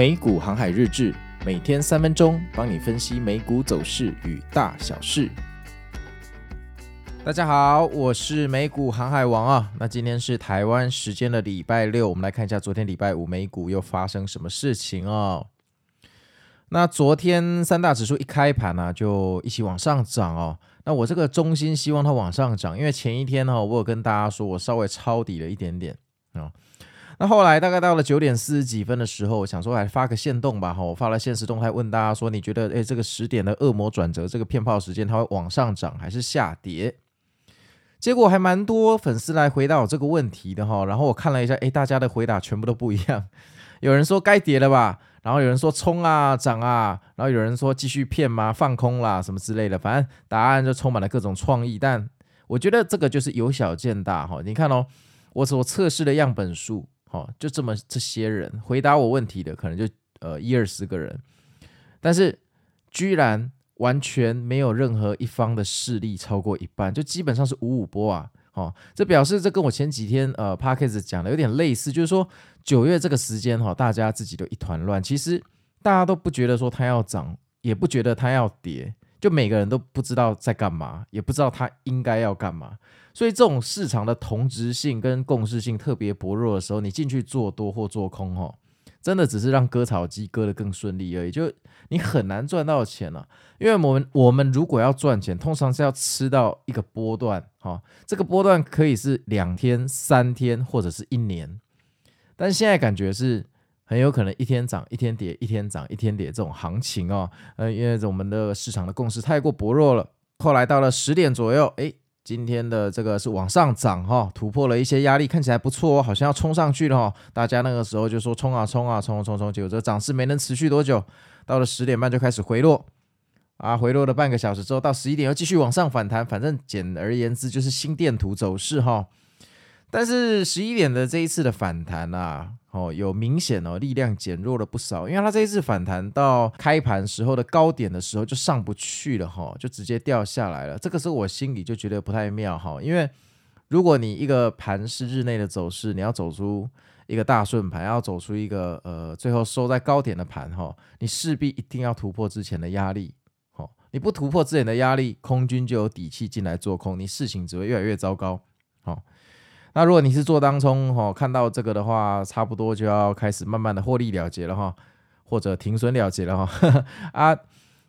美股航海日志，每天三分钟，帮你分析美股走势与大小事。大家好，我是美股航海王啊。那今天是台湾时间的礼拜六，我们来看一下昨天礼拜五美股又发生什么事情哦。那昨天三大指数一开盘呢、就一起往上涨哦。那我这个衷心希望它往上涨，因为前一天呢，我有跟大家说我稍微抄底了一点点啊。哦那后来大概到了九点四十几分的时候，我想说来发个限动吧，哈，我发了限时动态问大家说，你觉得，诶，这个十点的恶魔转折，这个骗炮时间，它会往上涨还是下跌？结果还蛮多粉丝来回答我这个问题的哈，然后我看了一下，诶，大家的回答全部都不一样，有人说该跌了吧，然后有人说冲啊涨啊，然后有人说继续骗吗？放空啦什么之类的，反正答案就充满了各种创意，但我觉得这个就是由小见大哈，你看哦，我所测试的样本数。好，就这么这些人回答我问题的，可能就呃一二十个人，但是居然完全没有任何一方的势力超过一半，就基本上是五五波啊！哦，这表示这跟我前几天呃 Podcast 讲的有点类似，就是说九月这个时间哈，大家自己都一团乱，其实大家都不觉得说它要涨，也不觉得它要跌。就每个人都不知道在干嘛，也不知道他应该要干嘛，所以这种市场的同质性跟共识性特别薄弱的时候，你进去做多或做空，哦，真的只是让割草机割得更顺利而已，就你很难赚到钱了。因为我们我们如果要赚钱，通常是要吃到一个波段，哈，这个波段可以是两天、三天或者是一年，但现在感觉是。很有可能一天涨一天跌，一天涨一天跌这种行情哦，呃，因为我们的市场的共识太过薄弱了。后来到了十点左右，诶，今天的这个是往上涨哈、突破了一些压力，看起来不错哦，好像要冲上去了哈、大家那个时候就说冲啊冲啊冲冲冲，结果这涨势没能持续多久，到了十点半就开始回落，啊，回落了半个小时之后，到十一点又继续往上反弹，反正简而言之就是心电图走势哈、但是十一点的这一次的反弹啊。哦，有明显哦，力量减弱了不少，因为它这一次反弹到开盘时候的高点的时候就上不去了哈，就直接掉下来了。这个时候我心里就觉得不太妙哈，因为如果你一个盘是日内的走势，你要走出一个大顺盘，要走出一个呃最后收在高点的盘哈，你势必一定要突破之前的压力。哦，你不突破之前的压力，空军就有底气进来做空，你事情只会越来越糟糕。好。那如果你是做当冲哈，看到这个的话，差不多就要开始慢慢的获利了结了哈，或者停损了结了哈。啊，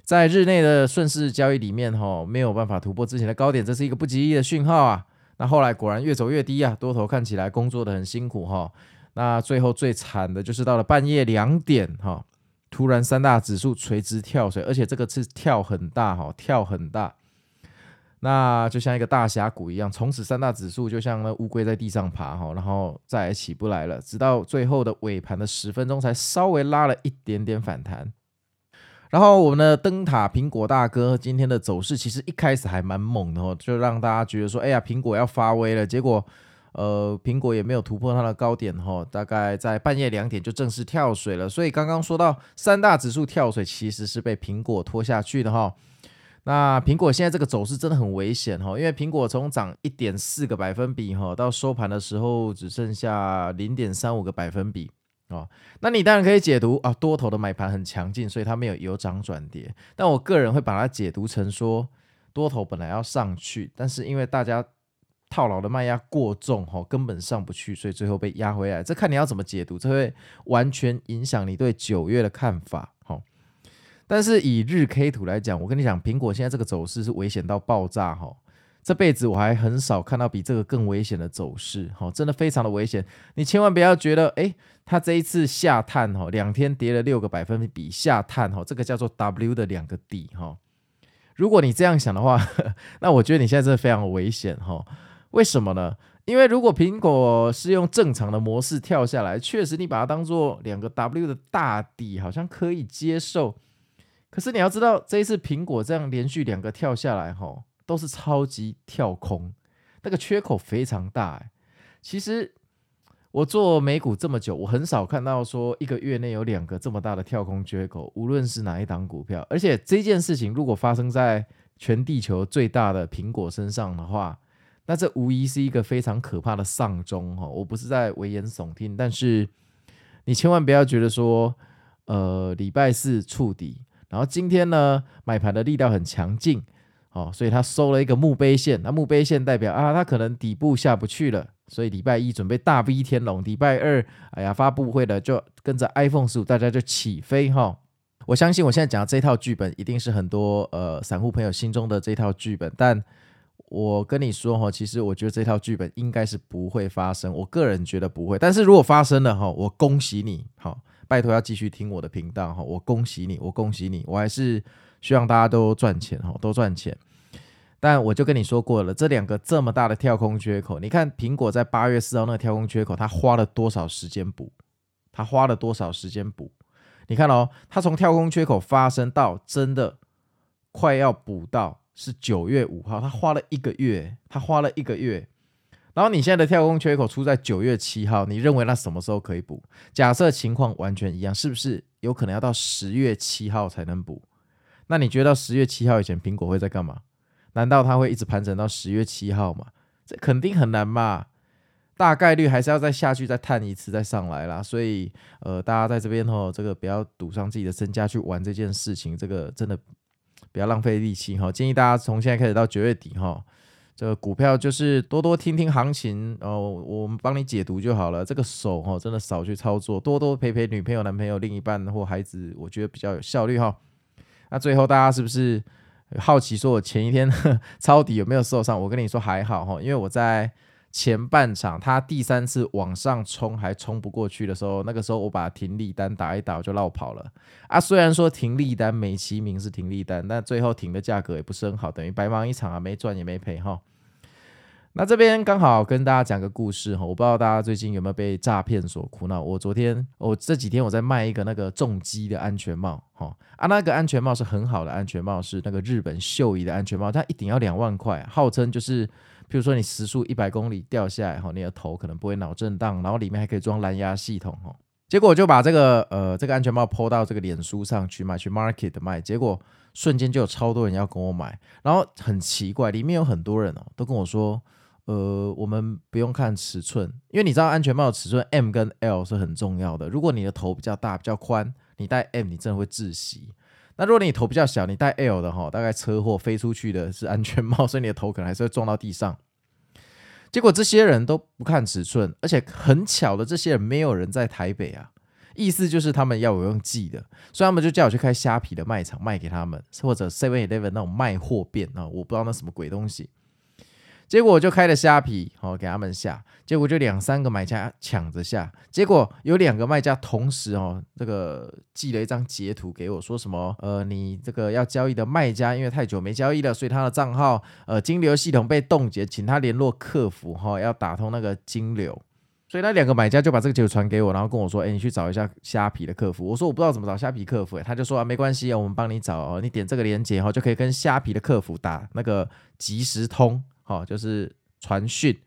在日内的顺势交易里面哈，没有办法突破之前的高点，这是一个不吉利的讯号啊。那后来果然越走越低啊，多头看起来工作的很辛苦哈。那最后最惨的就是到了半夜两点哈，突然三大指数垂直跳水，而且这个是跳很大哈，跳很大。那就像一个大峡谷一样，从此三大指数就像那乌龟在地上爬哈，然后再也起不来了，直到最后的尾盘的十分钟才稍微拉了一点点反弹。然后我们的灯塔苹果大哥今天的走势其实一开始还蛮猛的哦，就让大家觉得说，哎呀，苹果要发威了。结果，呃，苹果也没有突破它的高点哈，大概在半夜两点就正式跳水了。所以刚刚说到三大指数跳水，其实是被苹果拖下去的哈。那苹果现在这个走势真的很危险哈，因为苹果从涨一点四个百分比哈，到收盘的时候只剩下零点三五个百分比哦。那你当然可以解读啊，多头的买盘很强劲，所以它没有由涨转跌。但我个人会把它解读成说，多头本来要上去，但是因为大家套牢的卖压过重哈，根本上不去，所以最后被压回来。这看你要怎么解读，这会完全影响你对九月的看法。但是以日 K 图来讲，我跟你讲，苹果现在这个走势是危险到爆炸哈！这辈子我还很少看到比这个更危险的走势哈，真的非常的危险。你千万不要觉得，诶，它这一次下探哈，两天跌了六个百分比下探哈，这个叫做 W 的两个底哈。如果你这样想的话，那我觉得你现在真的非常危险哈。为什么呢？因为如果苹果是用正常的模式跳下来，确实你把它当做两个 W 的大底，好像可以接受。可是你要知道，这一次苹果这样连续两个跳下来，吼，都是超级跳空，那个缺口非常大。哎，其实我做美股这么久，我很少看到说一个月内有两个这么大的跳空缺口，无论是哪一档股票。而且这件事情如果发生在全地球最大的苹果身上的话，那这无疑是一个非常可怕的丧钟。哈，我不是在危言耸听，但是你千万不要觉得说。呃礼拜四触底，然后今天呢买盘的力道很强劲，哦，所以它收了一个墓碑线，那墓碑线代表啊，它可能底部下不去了，所以礼拜一准备大 V 天龙，礼拜二哎呀发布会的就跟着 iPhone 十五大家就起飞哈。哦我相信我现在讲的这套剧本一定是很多呃散户朋友心中的这套剧本，但我跟你说哈，其实我觉得这套剧本应该是不会发生，我个人觉得不会。但是如果发生了哈，我恭喜你，好，拜托要继续听我的频道哈，我恭喜你，我恭喜你，我还是希望大家都赚钱哈，都赚钱。但我就跟你说过了，这两个这么大的跳空缺口，你看苹果在八月四号那个跳空缺口，它花了多少时间补？它花了多少时间补？你看哦，它从跳空缺口发生到真的快要补到是九月五号，它花了一个月，它花了一个月。然后你现在的跳空缺口出在九月七号，你认为那什么时候可以补？假设情况完全一样，是不是有可能要到十月七号才能补？那你觉得到十月七号以前，苹果会在干嘛？难道它会一直盘整到十月七号吗？这肯定很难嘛。大概率还是要再下去再探一次再上来啦，所以呃，大家在这边吼，这个不要赌上自己的身家去玩这件事情，这个真的不要浪费力气哈。建议大家从现在开始到九月底哈，这个股票就是多多听听行情哦，我们帮你解读就好了。这个手哦，真的少去操作，多多陪陪女朋友、男朋友、另一半或孩子，我觉得比较有效率哈。那最后大家是不是好奇说我前一天 抄底有没有受伤？我跟你说还好哈，因为我在。前半场他第三次往上冲还冲不过去的时候，那个时候我把停利单打一打我就落跑了啊。虽然说停利单美其名是停利单，但最后停的价格也不是很好，等于白忙一场啊，没赚也没赔哈。那这边刚好跟大家讲个故事哈，我不知道大家最近有没有被诈骗所苦恼。我昨天我这几天我在卖一个那个重机的安全帽哈啊，那个安全帽是很好的安全帽，是那个日本秀仪的安全帽，它一顶要两万块，号称就是。比如说你时速一百公里掉下来哈，你的头可能不会脑震荡，然后里面还可以装蓝牙系统哈。结果我就把这个呃这个安全帽抛到这个脸书上去卖，去 market 卖，结果瞬间就有超多人要跟我买。然后很奇怪，里面有很多人哦都跟我说，呃，我们不用看尺寸，因为你知道安全帽的尺寸 M 跟 L 是很重要的。如果你的头比较大比较宽，你戴 M 你真的会窒息。那如果你头比较小，你戴 L 的哈，大概车祸飞出去的是安全帽，所以你的头可能还是会撞到地上。结果这些人都不看尺寸，而且很巧的，这些人没有人在台北啊，意思就是他们要我用寄的，所以他们就叫我去开虾皮的卖场卖给他们，或者 Seven Eleven 那种卖货店啊，我不知道那什么鬼东西。结果我就开了虾皮，好给他们下，结果就两三个买家抢着下，结果有两个卖家同时哦，这个寄了一张截图给我，说什么呃，你这个要交易的卖家因为太久没交易了，所以他的账号呃金流系统被冻结，请他联络客服哈，要打通那个金流，所以那两个买家就把这个截图传给我，然后跟我说，哎，你去找一下虾皮的客服。我说我不知道怎么找虾皮客服，他就说啊，没关系啊，我们帮你找哦，你点这个链接哈，就可以跟虾皮的客服打那个即时通。哦，就是传讯，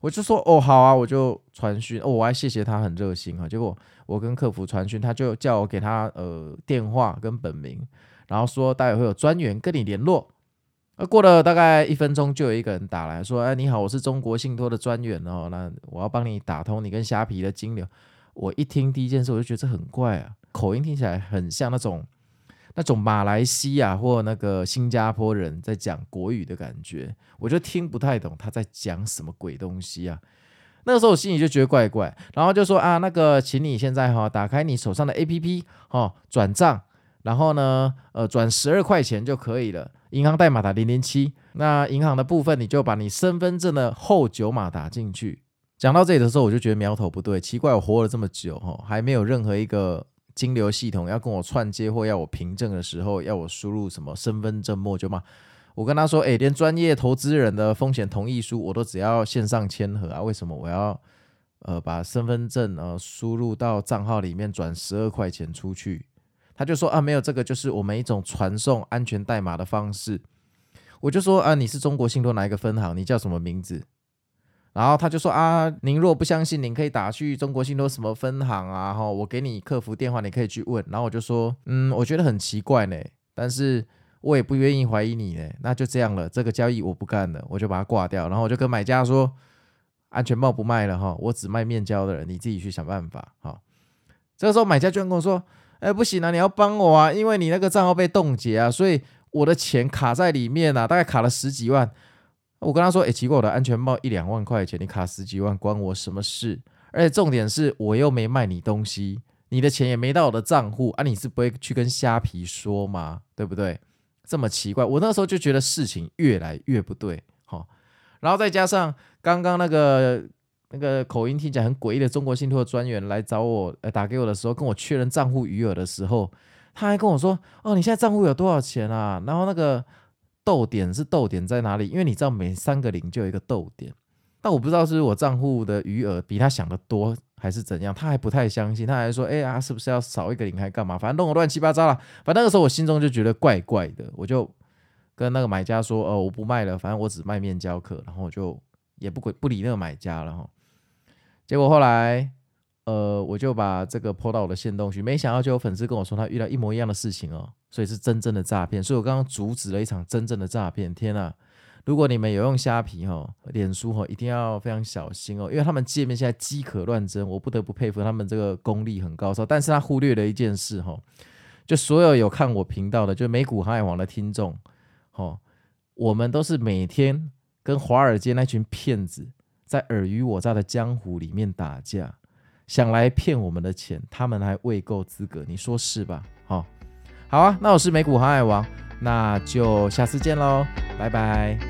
我就说哦好啊，我就传讯哦，我还谢谢他很热心啊。结果我跟客服传讯，他就叫我给他呃电话跟本名，然后说待会会有专员跟你联络。而过了大概一分钟，就有一个人打来说：“哎，你好，我是中国信托的专员哦，那我要帮你打通你跟虾皮的金流。”我一听第一件事，我就觉得这很怪啊，口音听起来很像那种。那种马来西亚或那个新加坡人在讲国语的感觉，我就听不太懂他在讲什么鬼东西啊。那个时候我心里就觉得怪怪，然后就说啊，那个，请你现在哈打开你手上的 APP 哈转账，然后呢，呃，转十二块钱就可以了，银行代码打零零七。那银行的部分你就把你身份证的后九码打进去。讲到这里的时候，我就觉得苗头不对，奇怪，我活了这么久哈，还没有任何一个。金流系统要跟我串接或要我凭证的时候，要我输入什么身份证末九码？我跟他说，诶，连专业投资人的风险同意书我都只要线上签核啊，为什么我要呃把身份证呃输入到账号里面转十二块钱出去？他就说啊，没有，这个就是我们一种传送安全代码的方式。我就说啊，你是中国信托哪一个分行？你叫什么名字？然后他就说啊，您若不相信，您可以打去中国信托什么分行啊，哈，我给你客服电话，你可以去问。然后我就说，嗯，我觉得很奇怪呢，但是我也不愿意怀疑你呢，那就这样了，这个交易我不干了，我就把它挂掉。然后我就跟买家说，安全帽不卖了哈，我只卖面交的人，你自己去想办法哈。这个时候买家居然跟我说：“哎，不行啊，你要帮我啊，因为你那个账号被冻结啊，所以我的钱卡在里面啊，大概卡了十几万。”我跟他说：“哎，奇怪，我的安全帽一两万块钱，你卡十几万，关我什么事？而且重点是我又没卖你东西，你的钱也没到我的账户啊，你是不会去跟虾皮说吗？对不对？这么奇怪，我那时候就觉得事情越来越不对，好，然后再加上刚刚那个那个口音听起来很诡异的中国信托专员来找我，呃，打给我的时候，跟我确认账户余额的时候，他还跟我说：哦，你现在账户有多少钱啊？然后那个。”逗点是逗点在哪里？因为你知道每三个零就有一个逗点，但我不知道是我账户的余额比他想的多还是怎样，他还不太相信，他还说：“哎呀，是不是要少一个零还干嘛？反正弄得乱七八糟了。”反正那个时候我心中就觉得怪怪的，我就跟那个买家说：“哦，我不卖了，反正我只卖面交客。”然后我就也不不理那个买家了哈。结果后来。呃，我就把这个泼到我的线动去，没想到就有粉丝跟我说他遇到一模一样的事情哦，所以是真正的诈骗，所以我刚刚阻止了一场真正的诈骗。天呐，如果你们有用虾皮哈、哦、脸书哈、哦，一定要非常小心哦，因为他们界面现在饥渴乱真，我不得不佩服他们这个功力很高超。但是他忽略了一件事哈、哦，就所有有看我频道的，就美股航海王的听众，哦，我们都是每天跟华尔街那群骗子在尔虞我诈的江湖里面打架。想来骗我们的钱，他们还未够资格，你说是吧？好、哦，好啊，那我是美股航海王，那就下次见喽，拜拜。